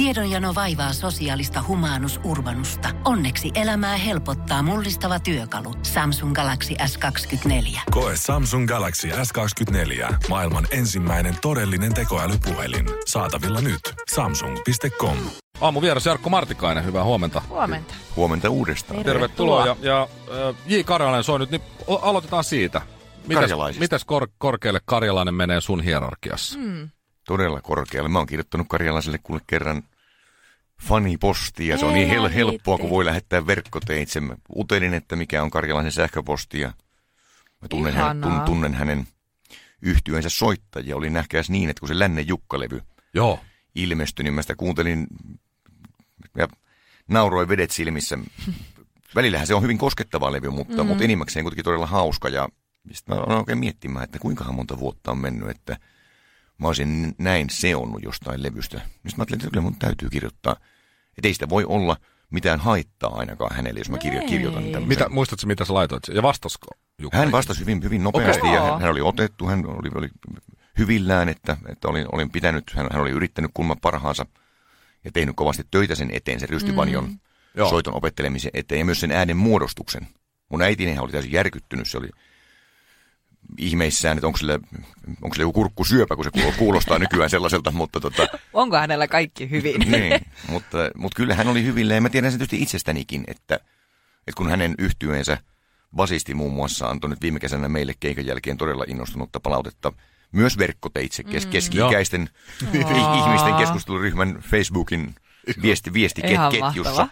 Tiedonjano vaivaa sosiaalista humanus urbanusta. Onneksi elämää helpottaa mullistava työkalu. Samsung Galaxy S24. Koe Samsung Galaxy S24. Maailman ensimmäinen todellinen tekoälypuhelin. Saatavilla nyt. Samsung.com. Aamu vieras Jarkko Martikainen, hyvää huomenta. Huomenta. Huomenta uudestaan. Tervetuloa. Ja, ja äh, J. Karjalainen soi nyt, niin aloitetaan siitä. Mitäs, mitäs kor- korkealle Karjalainen menee sun hierarkiassa? Mm. Todella korkealle. Mä oon kirjoittanut karjalaiselle kuule kerran fanipostia. Se on niin hel- helppoa, kun voi lähettää verkkoteitse. Mä Utelin, että mikä on karjalaisen sähköposti ja mä tunnen, hän, tun, tunnen hänen yhtyensä soittajia. Oli nähkääs niin, että kun se Lännen Jukka-levy Joo. ilmestyi, niin mä sitä kuuntelin ja nauroin vedet silmissä. Välillähän se on hyvin koskettava levy, mutta, mm. mutta enimmäkseen kuitenkin todella hauska. Ja sitten mä aloin oikein miettimään, että kuinka monta vuotta on mennyt, että mä olisin näin seonnut jostain levystä. Sitten mä ajattelin, että kyllä mun täytyy kirjoittaa. Että ei sitä voi olla mitään haittaa ainakaan hänelle, jos mä kirjo, kirjoitan tämmöisen. Mitä, muistatko, mitä sä laitoit? Ja vastasko Jukka? Hän vastasi hyvin, hyvin nopeasti Okei. ja hän, hän oli otettu, hän oli, oli hyvillään, että, että olin, olin pitänyt, hän, hän oli yrittänyt kulman parhaansa ja tehnyt kovasti töitä sen eteen, sen rystybanjon mm. Soiton opettelemisen eteen ja myös sen äänen muodostuksen. Mun äitini hän oli täysin järkyttynyt, se oli ihmeissään, että onko sille, onko sille joku kurkkusyöpä, kun se kuul- kuulostaa nykyään sellaiselta, mutta tota, Onko hänellä kaikki hyvin? niin, mutta, mutta kyllä hän oli hyvillä ja mä tiedän sen tietysti itsestänikin, että, että kun hänen yhtyeensä basisti muun muassa antoi nyt viime kesänä meille keikan jälkeen todella innostunutta palautetta myös verkkoteitse kes- keski-ikäisten ihmisten keskusteluryhmän Facebookin viesti, viestiketjussa.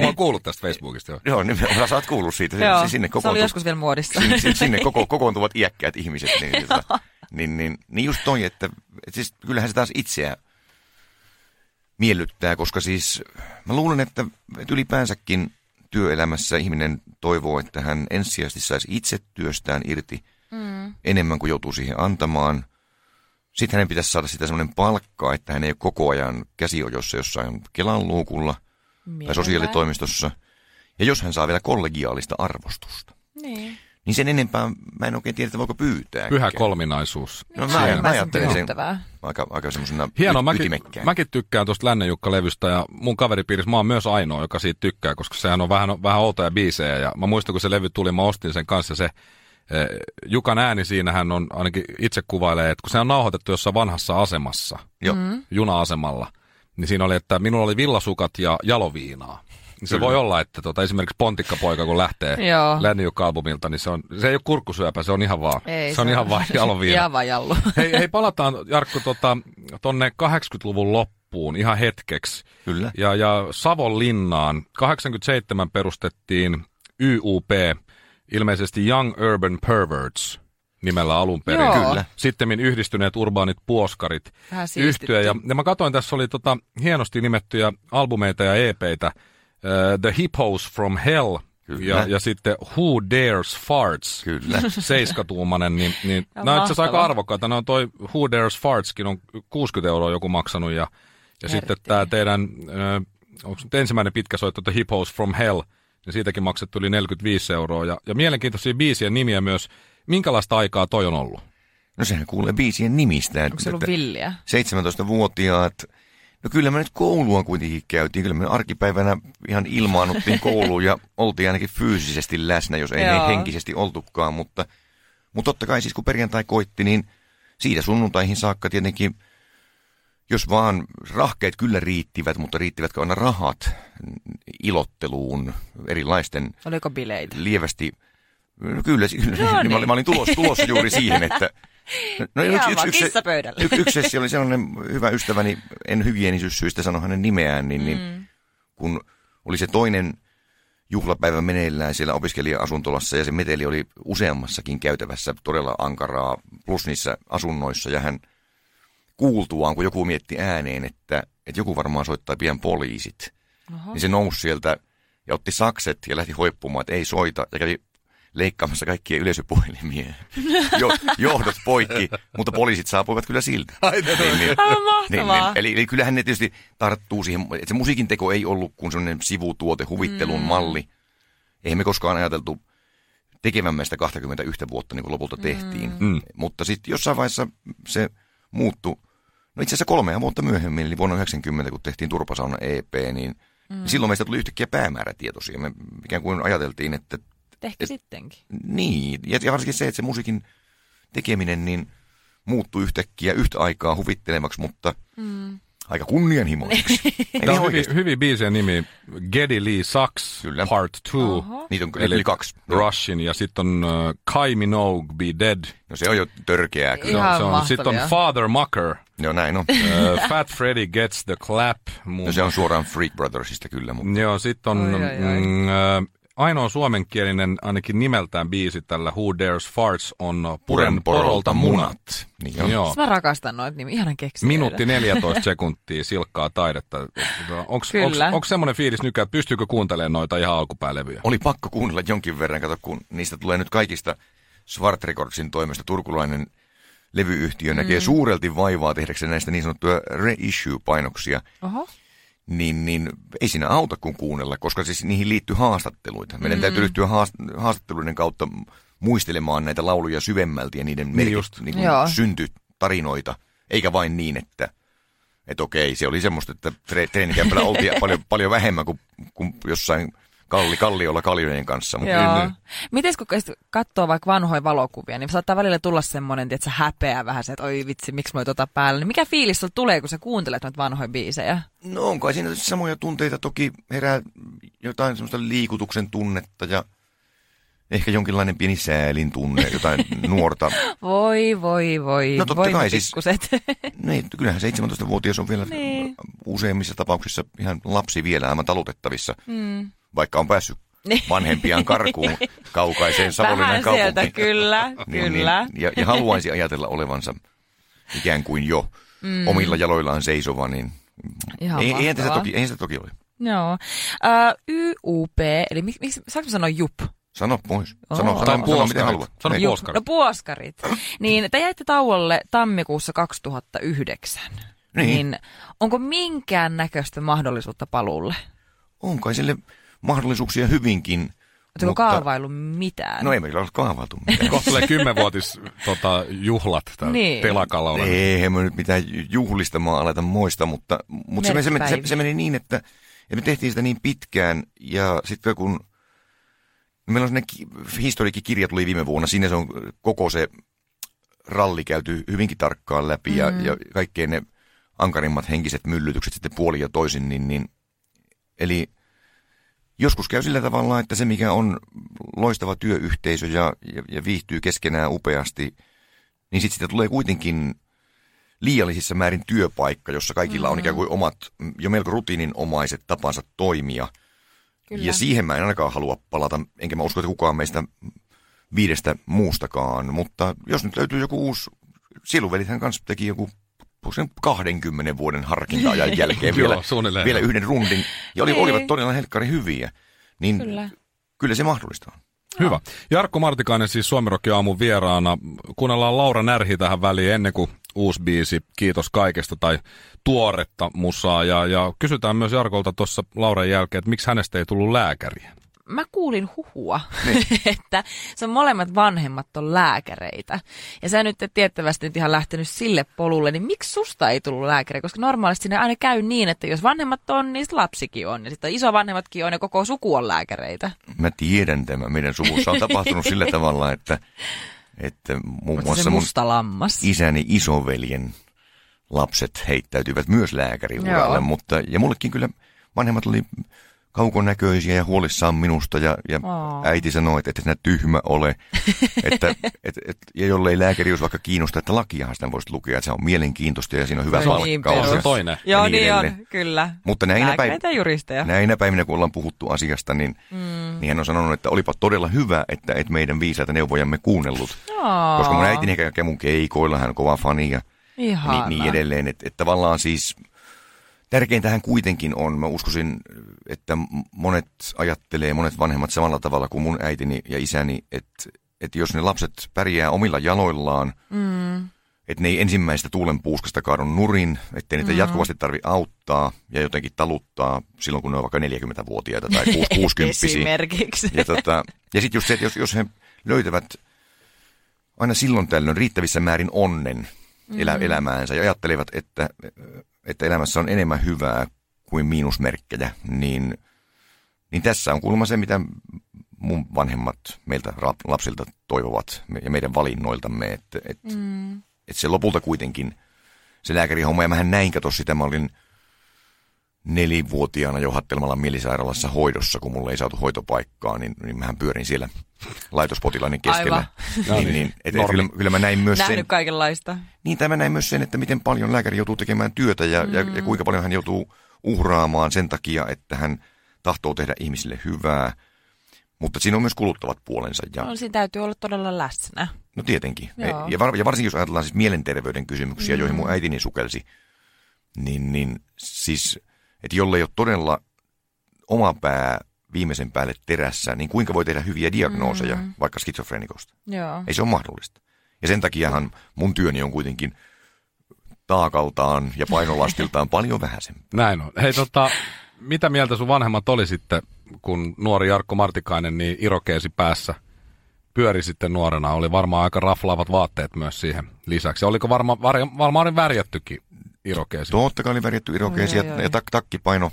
Mä oon kuullut tästä Facebookista jo. Joo, niin sä oot kuullut siitä. Joo, Se- sinne se oli joskus vielä muodissa. sinne, sinne- sinne koko, kokoontuvat iäkkäät ihmiset. Niin, tota, niin, niin, niin just toi, että, että siis kyllähän se taas itseä miellyttää, koska siis mä luulen, että, että ylipäänsäkin työelämässä ihminen toivoo, että hän ensisijaisesti saisi itse työstään irti mm. enemmän kuin joutuu siihen antamaan. Sitten hänen pitäisi saada sitä semmoinen palkka, että hän ei ole koko ajan käsiojossa jossain Kelan luukulla tai sosiaalitoimistossa. Ja jos hän saa vielä kollegiaalista arvostusta, Niin. niin sen enempää mä en oikein tiedä, että voiko pyytää. Pyhä kolminaisuus. No, Se mä, on mä ajattelen sen aika, aika semmoisena Hienoa, y- mäkin, mäkin tykkään tuosta Lännen Jukka-levystä ja mun kaveripiirissä mä oon myös ainoa, joka siitä tykkää, koska sehän on vähän, vähän outoja biisejä ja mä muistan, kun se levy tuli, mä ostin sen kanssa se eh, Jukan ääni siinähän on, ainakin itse kuvailee, että kun se on nauhoitettu jossain vanhassa asemassa. Mm. juna-asemalla, niin siinä oli, että minulla oli villasukat ja jaloviinaa. Niin se Kyllä. voi olla, että tota, esimerkiksi Pontikkapoika, kun lähtee Joo. Lännen Jukka-albumilta, niin se, on, se ei ole kurkkusyöpä, se on ihan vaan, Ei, se on ihan vaan jaloviina. Ihan vaan jallu. Hei, hei palataan Jarkko tota, tonne 80-luvun loppuun ihan hetkeksi. Kyllä. Ja, ja Savonlinnaan 87 perustettiin YUP, ilmeisesti Young Urban Perverts nimellä alun perin. Joo. Kyllä. Sitten yhdistyneet urbaanit puoskarit yhtyä. Ja, ja mä katsoin, tässä oli tota, hienosti nimettyjä albumeita ja EPitä. Uh, The Hippos from Hell Kyllä. ja, ja sitten Who Dares Farts Kyllä. seiskatuumanen, niin, niin Ja nämä on itse asiassa aika arvokkaita. No toi Who Dares Fartskin on 60 euroa joku maksanut ja, ja sitten tämä teidän, äh, onko nyt ensimmäinen pitkä soitto, The Hippos from Hell, niin siitäkin maksettu yli 45 euroa. Ja, ja mielenkiintoisia biisien nimiä myös. Minkälaista aikaa toi on ollut? No sehän kuulee biisien nimistä. Onko se ollut villiä? 17-vuotiaat. No kyllä me nyt koulua kuitenkin käytiin. Kyllä me arkipäivänä ihan ilmaannuttiin kouluun ja oltiin ainakin fyysisesti läsnä, jos ei Joo. henkisesti oltukaan. Mutta, mutta totta kai siis kun perjantai koitti, niin siitä sunnuntaihin saakka tietenkin, jos vaan rahkeet kyllä riittivät, mutta riittivätkö aina rahat ilotteluun erilaisten Oliko bileitä? lievästi, no kyllä, kyllä No niin. niin. mä, olin, mä olin tulossa, tulossa juuri siihen, että no, Ihan vaan kissa pöydällä. yksi, yksi sessio oli sellainen hyvä ystäväni, en hygienisyyssyistä sano hänen nimeään, niin, niin Mm. kun oli se toinen juhlapäivä meneillään siellä opiskelija-asuntolassa ja se meteli oli useammassakin käytävässä todella ankaraa, plus niissä asunnoissa ja hän kuultuaan, kun joku mietti ääneen, että, että joku varmaan soittaa pian poliisit, Oho. niin se nousi sieltä ja otti sakset ja lähti hoippumaan, että ei soita ja kävi leikkaamassa kaikkia yleisöpuhelimia. Jo, johdot poikki, mutta poliisit saapuivat kyllä siltä. niin, niin, Aivan mahtavaa. eli, eli kyllähän ne tietysti tarttuu siihen, että se musiikin teko ei ollut kuin sellainen sivutuote, huvittelun mm. malli. Eihän me koskaan ajateltu tekevämme sitä 21 vuotta niin kuin lopulta tehtiin. Mm. Mutta sitten jossain vaiheessa se muuttui no itse asiassa kolmea vuotta myöhemmin, eli vuonna 90, kun tehtiin Turpasauna EP, niin mm. silloin meistä tuli yhtäkkiä päämäärätietoisia. Me ikään kuin ajateltiin, että Ehkä sittenkin. niin, ja, ja varsinkin se, että se musiikin tekeminen niin muuttui yhtäkkiä yhtä aikaa huvittelevaksi, mutta mm. aika kunnianhimoiseksi. Tämä on hyvin, oikeasti. hyvin biisien nimi. Geddy Lee Sucks Kyllä. Part 2. Niitä on Eli eli kaksi. Rushin ja sitten on uh, Kai Minogue Be Dead. No se on jo törkeää kyllä. Ihan se on, sitten on. Father Mucker. Joo, näin on. Uh, Fat Freddy Gets the Clap. muun No se on suoraan Freak Brothersista kyllä, mutta Joo, sitten on Oi, oi, oi. Mm, äh, ainoa suomenkielinen, ainakin nimeltään biisi tällä Who Dares Farts on Puren porolta munat. Niin on. Joo. Mä rakastan noita nimiä, ihanan keksiä. Minuutti 14 sekuntia silkkaa taidetta. Onko semmoinen fiilis nykyään, että pystyykö kuuntelemaan noita ihan alkupäälevyjä? Oli pakko kuunnella jonkin verran, kato kun niistä tulee nyt kaikista Svart Recordsin toimesta turkulainen levyyhtiö näkee suurelti vaivaa tehdäkseen näistä niin sanottuja reissue-painoksia, Oho. Niin, niin ei siinä auta kun kuunnella, koska siis niihin liittyy haastatteluita. Meidän täytyy ryhtyä haast- haastatteluiden kautta muistelemaan näitä lauluja syvemmälti ja niiden merkit, just. niin kuin Joo. syntytarinoita, eikä vain niin, että että okei, se oli semmoista, että tre- treenikämpällä oltiin paljon, paljon vähemmän kuin, kuin jossain kalli, kalliolla kaljojen kanssa. Mutta Joo. niin- Miten kun katsoo vaikka vanhoja valokuvia, niin saattaa välillä tulla semmoinen, että sä häpeää vähän se, että oi vitsi, miksi mä tota päällä. Niin mikä fiilis sulla tulee, kun sä kuuntelet noita vanhoja biisejä? No on kai siinä samoja tunteita toki herää jotain semmoista liikutuksen tunnetta ja ehkä jonkinlainen pieni säälin tunne, jotain nuorta. Voi, voi, voi. No totta voi kai siis-. Niin, kyllähän 17-vuotias on vielä Niin. useimmissa tapauksissa ihan lapsi vielä aivan talutettavissa, mm. Vaikka on päässyt Niin. vanhempiaan karkuun kaukaiseen Savonlinnan kaupunkiin. sieltä, kyllä, Niin, kyllä. Niin, ja, ja haluaisi ajatella olevansa ikään kuin jo mm. omilla jaloillaan seisova, niin Ihan ei, eihän, sitä toki, eihän sitä toki ole. Joo. Uh, YUP, eli miksi, miksi saanko sanoa JUP? Sano pois. Sano, Tai sano, sano, miten puoskarit. haluat. Sano Niin. puos- Puoskarit. No puoskarit. niin te jäitte tauolle tammikuussa 2009. Niin. niin onko minkään näköistä mahdollisuutta paluulle? On kai sille mahdollisuuksia hyvinkin. Oletteko kaavailu mitään? No ei meillä ole kaavailtu mitään. Kohta tulee kymmenvuotis tota, juhlat Niin. telakalla. Olen. Eihän me nyt mitään juhlistamaan aleta moista, mutta, mutta se, meni- se, meni- se, se, meni niin, että, että me tehtiin sitä niin pitkään ja sitten kun meillä on sellainen historiikkikirja tuli viime vuonna, siinä se on koko se ralli käyty hyvinkin tarkkaan läpi ja, ja kaikkein ne ankarimmat henkiset myllytykset sitten puoli ja toisin, niin, niin eli joskus käy sillä tavalla, että se mikä on loistava työyhteisö ja, ja, ja viihtyy keskenään upeasti, niin sitten siitä tulee kuitenkin liiallisissa määrin työpaikka, jossa kaikilla on ikään kuin omat, jo melko rutiininomaiset tapansa toimia. Kyllä. Ja siihen mä en ainakaan halua palata, enkä mä usko, että kukaan meistä viidestä muustakaan. Mutta jos nyt löytyy joku uusi, Siluvelithän kanssa teki joku sen 20 vuoden harkinta-ajan jälkeen Joo, vielä, suunnilleen. vielä yhden rundin. Ja oli, Niin. olivat todella helkkari hyviä. Niin Kyllä. kyllä se mahdollista on. Hyvä. Jarkko Martikainen siis Suomirokki aamun vieraana. Kuunnellaan Laura Närhi tähän väliin ennen kuin uusi biisi Kiitos kaikesta tai tuoretta musaa. Ja, ja kysytään myös Jarkolta tuossa Lauran jälkeen, että miksi hänestä ei tullut lääkäriä. Mä kuulin huhua, että sun molemmat vanhemmat on lääkäreitä. Ja sä nyt et tiettävästi nyt ihan lähtenyt sille polulle, niin miksi susta ei tullut lääkäri? Koska normaalisti ne aina käy niin, että jos vanhemmat on, niin lapsikin on. Ja sitten isovanhemmatkin on ja koko suku on lääkäreitä. Mä tiedän tämä. Meidän suvussa on tapahtunut sillä tavalla, että, että muun muassa mun lammas. isäni isoveljen lapset heittäytyivät myös lääkäriuralle, Joo. mutta ja mullekin kyllä vanhemmat oli kaukonäköisiä ja huolissaan minusta ja, ja Aa. äiti sanoi, että et sinä tyhmä ole, että et, et, ja jollei lääkärius vaikka kiinnosta, että lakiahan sitä voisit lukea, että se on mielenkiintoista ja siinä on hyvä on niin on ja- toinen. Joo, ja niin niin, on, kyllä. Mutta näinä, päiv- juristeja. näinä päivinä, kun ollaan puhuttu asiasta, niin, mm. niin hän on sanonut, että olipa todella hyvä, että et meidän viisaita neuvojamme kuunnellut. Aa, Koska mun äitini käy mun keikoilla, hän on kova fani ja Ihana. niin, niin edelleen. Että et tavallaan siis tärkeintähän kuitenkin on, mä uskoisin, että monet ajattelee, monet vanhemmat samalla tavalla kuin mun äitini ja isäni, että että jos ne lapset pärjää omilla jaloillaan, mm. että ne ei ensimmäistä tuulen puuskasta kaadu nurin, että niitä mm. jatkuvasti tarvi auttaa ja jotenkin taluttaa silloin, kun ne on vaikka 40-vuotiaita tai 60 Esimerkiksi. ja, tota, ja sitten just se, että jos, jos he löytävät aina silloin tällöin riittävissä määrin onnen, elä, elämäänsä ja ajattelevat, että, että elämässä on enemmän hyvää kuin miinusmerkkejä, niin, niin tässä on kuulemma se, mitä mun vanhemmat meiltä lapsilta toivovat ja meidän valinnoiltamme, että, että, mm. että se lopulta kuitenkin se lääkärihomma, ja mähän näin kato sitä, mä olin nelivuotiaana jo Hattelmalla mielisairaalassa hoidossa, kun mulle ei saatu hoitopaikkaa, niin, niin mähän pyörin siellä laitospotilainen keskellä. Aivan. niin, niin, et, et, kyllä, kyllä mä näin myös Nähnyt sen, kaikenlaista. niin tämä näin myös sen, että miten paljon lääkäri joutuu tekemään työtä ja, mm. ja, ja kuinka paljon hän joutuu uhraamaan sen takia, että hän tahtoo tehdä ihmisille hyvää. Mutta siinä on myös kuluttavat puolensa. Ja, No, siinä täytyy olla todella läsnä. no tietenkin. Joo. Ja, var, ja varsinkin jos ajatellaan siis mielenterveyden kysymyksiä, mm. joihin mun äitini sukelsi, niin, niin siis, että jollei ole todella oma pää viimeisen päälle terässä, niin kuinka voi tehdä hyviä diagnooseja mm. vaikka skitsofrenikosta? Joo. Ei se ole mahdollista. Ja sen takiahan mun työni on kuitenkin taakaltaan ja painolastiltaan paljon vähäisempi. Näin on. Hei tota, mitä mieltä sun vanhemmat oli sitten, kun nuori Jarkko Martikainen niin irokeesi päässä pyöri sitten nuorena? Oli varmaan aika raflaavat vaatteet myös siihen lisäksi. Oliko varma, var, varmaan värjättykin irokeesi? Totta kai oli värjätty irokeesi ja, ja tak, takki paino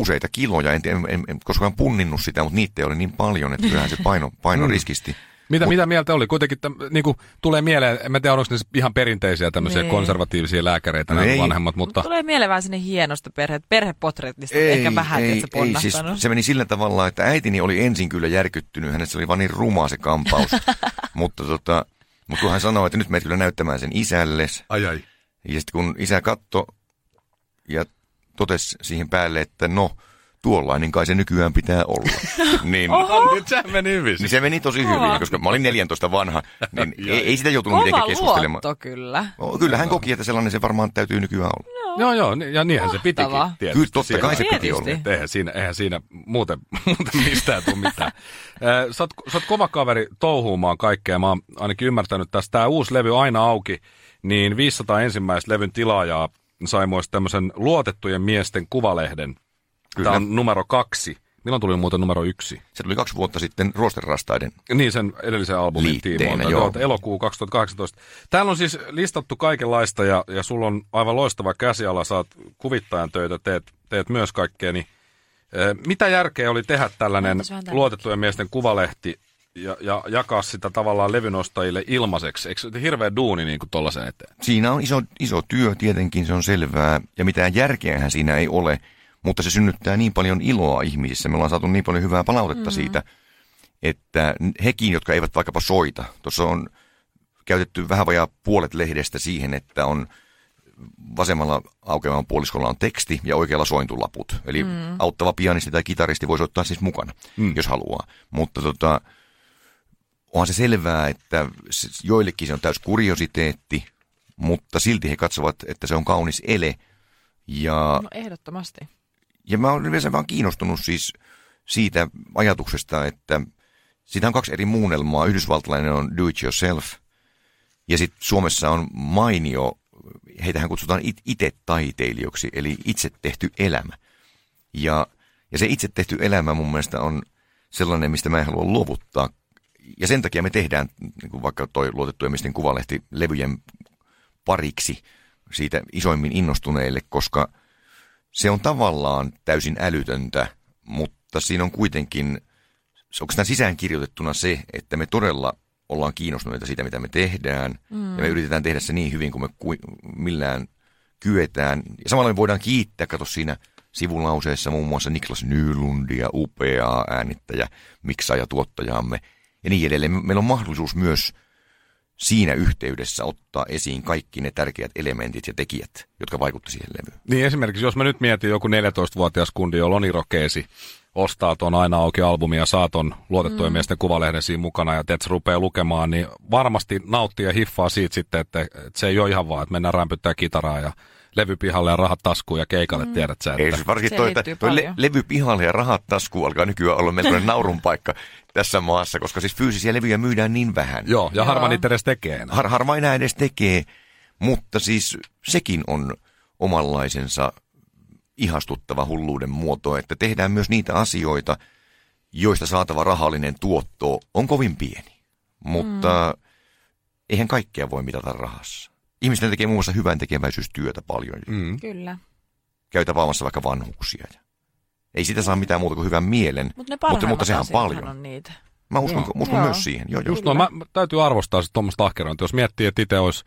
useita kiloja. En, en, en, en koskaan punninnut sitä, mutta niitä oli niin paljon, että kyllähän se paino, paino Mm. riskisti. Mitä, Mut- mitä mieltä oli? Kuitenkin täm, niin kuin, tulee mieleen, en mä tiedä onko ne ihan perinteisiä tämmöisiä Niin. konservatiivisia lääkäreitä nämä ei. vanhemmat, mutta Tulee mieleen vähän sinne hienosta perhe, perhepotretista, ehkä vähän, ei, että se ei, siis se meni sillä tavalla, että äitini oli ensin kyllä järkyttynyt, hänestä oli vaan niin ruma se kampaus. mutta, tota, mutta kun hän sanoi, että nyt menet kyllä näyttämään sen isälle, ai ai. ja sitten kun isä katto ja totesi siihen päälle, että no, tuollainen kai se nykyään pitää olla. niin, No, nyt se meni hyvin. niin se meni tosi Kova. hyvin, koska mä olin 14 vanha, niin Joo. ei, ei sitä joutunut Kova mitenkään keskustelemaan. luotto kyllä. Oh, Kyllä hän koki, että sellainen se varmaan täytyy nykyään olla. Joo, joo, ni- ja niinhän se pitikin. Tietysti Kyllä totta kai se piti olla. Eihän siinä, eihän siinä muuten, muuten mistään tule mitään. Sä, oot, sä oot kova kaveri touhuumaan kaikkea. Mä oon ainakin ymmärtänyt tästä. Tämä uusi levy aina auki, niin 500 ensimmäistä levyn tilaajaa sai myös tämmöisen luotettujen miesten kuvalehden. Kyllä. Tämä on numero kaksi. Milloin tuli muuten numero yksi? Se tuli kaksi vuotta sitten Rosterrastaiden. Niin, sen edellisen albumin tiimoilta. joo. Joo. Elokuu 2018. Täällä on siis listattu kaikenlaista ja, ja sulla on aivan loistava käsiala. Saat kuvittajan töitä, teet, teet myös kaikkea. Niin, eh, mitä järkeä oli tehdä tällainen luotettujen miesten kuvalehti ja, ja jakaa sitä tavallaan levynostajille ilmaiseksi? Eikö se hirveä duuni niin kuin tollasen eteen? Siinä on iso, iso työ, tietenkin se on selvää, ja mitään järkeähän siinä ei ole, mutta se synnyttää niin paljon iloa ihmisissä. Me ollaan saatu niin paljon hyvää palautetta mm. siitä, että hekin, jotka eivät vaikkapa soita, tuossa on käytetty vähän vajaa puolet lehdestä siihen, että on vasemmalla aukeavan puoliskolla on teksti ja oikealla sointulaput. Eli mm. auttava pianisti tai kitaristi voisi ottaa siis mukana, mm. jos haluaa. Mutta tota, onhan se selvää, että joillekin se on täys kuriositeetti, mutta silti he katsovat, että se on kaunis ele. Ja, No ehdottomasti. ja mä olen yleensä vaan kiinnostunut siis siitä ajatuksesta, että siitä on kaksi eri muunnelmaa. Yhdysvaltalainen on do it yourself ja sitten Suomessa on mainio, heitähän kutsutaan it- itse taiteilijoiksi, eli itse tehty elämä. Ja, ja se itse tehty elämä mun mielestä on sellainen, mistä mä en halua luovuttaa. Ja sen takia me tehdään niin kuin vaikka toi luotettujen miesten kuvalehti levyjen pariksi siitä isoimmin innostuneille, koska se on tavallaan täysin älytöntä, mutta siinä on kuitenkin, onko tämä sisään kirjoitettuna se, että me todella ollaan kiinnostuneita siitä, mitä me tehdään, mm. ja me yritetään tehdä se niin hyvin kuin me ku, millään kyetään. Ja samalla me voidaan kiittää, kato siinä sivulauseessa muun muassa Niklas Nylundia, upeaa äänittäjä, miksaaja tuottajaamme ja niin edelleen. Me- Meillä on mahdollisuus myös siinä yhteydessä ottaa esiin kaikki ne tärkeät elementit ja tekijät, jotka vaikutti siihen levyyn. Niin esimerkiksi, jos mä nyt mietin joku 14-vuotias kundi, jolla on irokeesi, ostaa tuon aina auki albumi ja saa ton luotettujen mm. miesten kuvalehden siinä mukana ja teet rupeaa lukemaan, niin varmasti nauttii ja hiffaa siitä sitten, että, että se ei ole ihan vaan, että mennään rämpyttää kitaraa ja levy pihalle ja rahat taskuun ja keikalle, mm. tiedät sä, Ei että... siis varsinkin toi, että liittyy toi le- paljon. levy pihalle ja rahat taskuun alkaa nykyään olla melkoinen naurun paikka tässä maassa, koska siis fyysisiä levyjä myydään niin vähän. Joo, ja Joo. harva niitä edes tekee enää. Har, harva enää edes tekee, mutta siis sekin on omanlaisensa ihastuttava hulluuden muoto, että tehdään myös niitä asioita, joista saatava rahallinen tuotto on kovin pieni. Mutta mm. eihän kaikkea voi mitata rahassa. Ihmiset tekee muun muassa hyvän tekeväisyystyötä paljon. Mm. Kyllä. Käy tapaamassa vaikka vanhuksia. Ja ei sitä saa mitään muuta kuin hyvän mielen. Mut ne mutta, mutta sehän on paljon. on niitä. Mä uskon, Joo. uskon Joo. myös siihen. Joo, joo. Just no, mä, mä täytyy arvostaa sitten tuommoista ahkerointia. Jos miettii, että itse olisi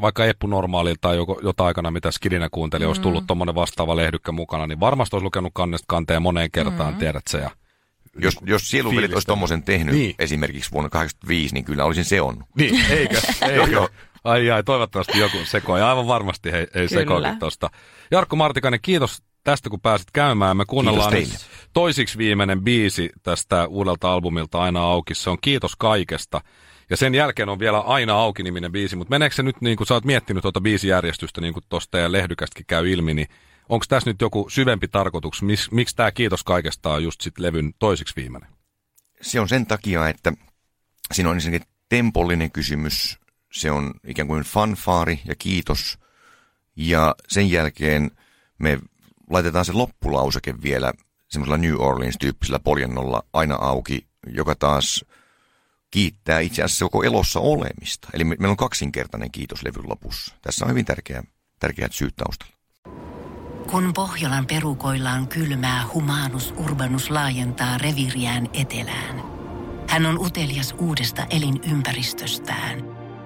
vaikka Eppu Normaalilta tai joko, jotain aikana, mitä Skidinä kuunteli, mm. olisi tullut tuommoinen vastaava lehdykkä mukana, niin varmasti olisi lukenut kannesta kanteen moneen kertaan, mm. tiedät se. Ja, Jos, jos sieluvelit olisi tommosen tehnyt Niin. esimerkiksi vuonna 1985, niin kyllä olisin se on. niin, eikö? Joo, eikö? joo. Ai ai, toivottavasti joku sekoi. Aivan varmasti hei, ei Kyllä. sekoikin tosta. Jarkko Martikainen, kiitos tästä, kun pääsit käymään. Me kuunnellaan toisiksi viimeinen biisi tästä uudelta albumilta Aina auki. Se on Kiitos kaikesta. Ja sen jälkeen on vielä Aina auki niminen biisi, mutta meneekö se nyt, niin kuin sä oot miettinyt tuota biisijärjestystä, niin kuin tuosta ja lehdykästäkin käy ilmi, niin onko tässä nyt joku syvempi tarkoitus, Mis, miksi tämä Kiitos kaikesta on just sit levyn toisiksi viimeinen? Se on sen takia, että siinä on ensinnäkin tempollinen kysymys, se on ikään kuin fanfaari ja kiitos. Ja sen jälkeen me laitetaan se loppulauseke vielä semmoisella New Orleans-tyyppisellä poljennolla aina auki, joka taas kiittää itse asiassa koko elossa olemista. Eli me, meillä on kaksinkertainen kiitos levyn lopussa. Tässä on hyvin tärkeä, tärkeät syyt taustalla. Kun Pohjolan perukoillaan kylmää, humanus urbanus laajentaa reviriään etelään. Hän on utelias uudesta elinympäristöstään.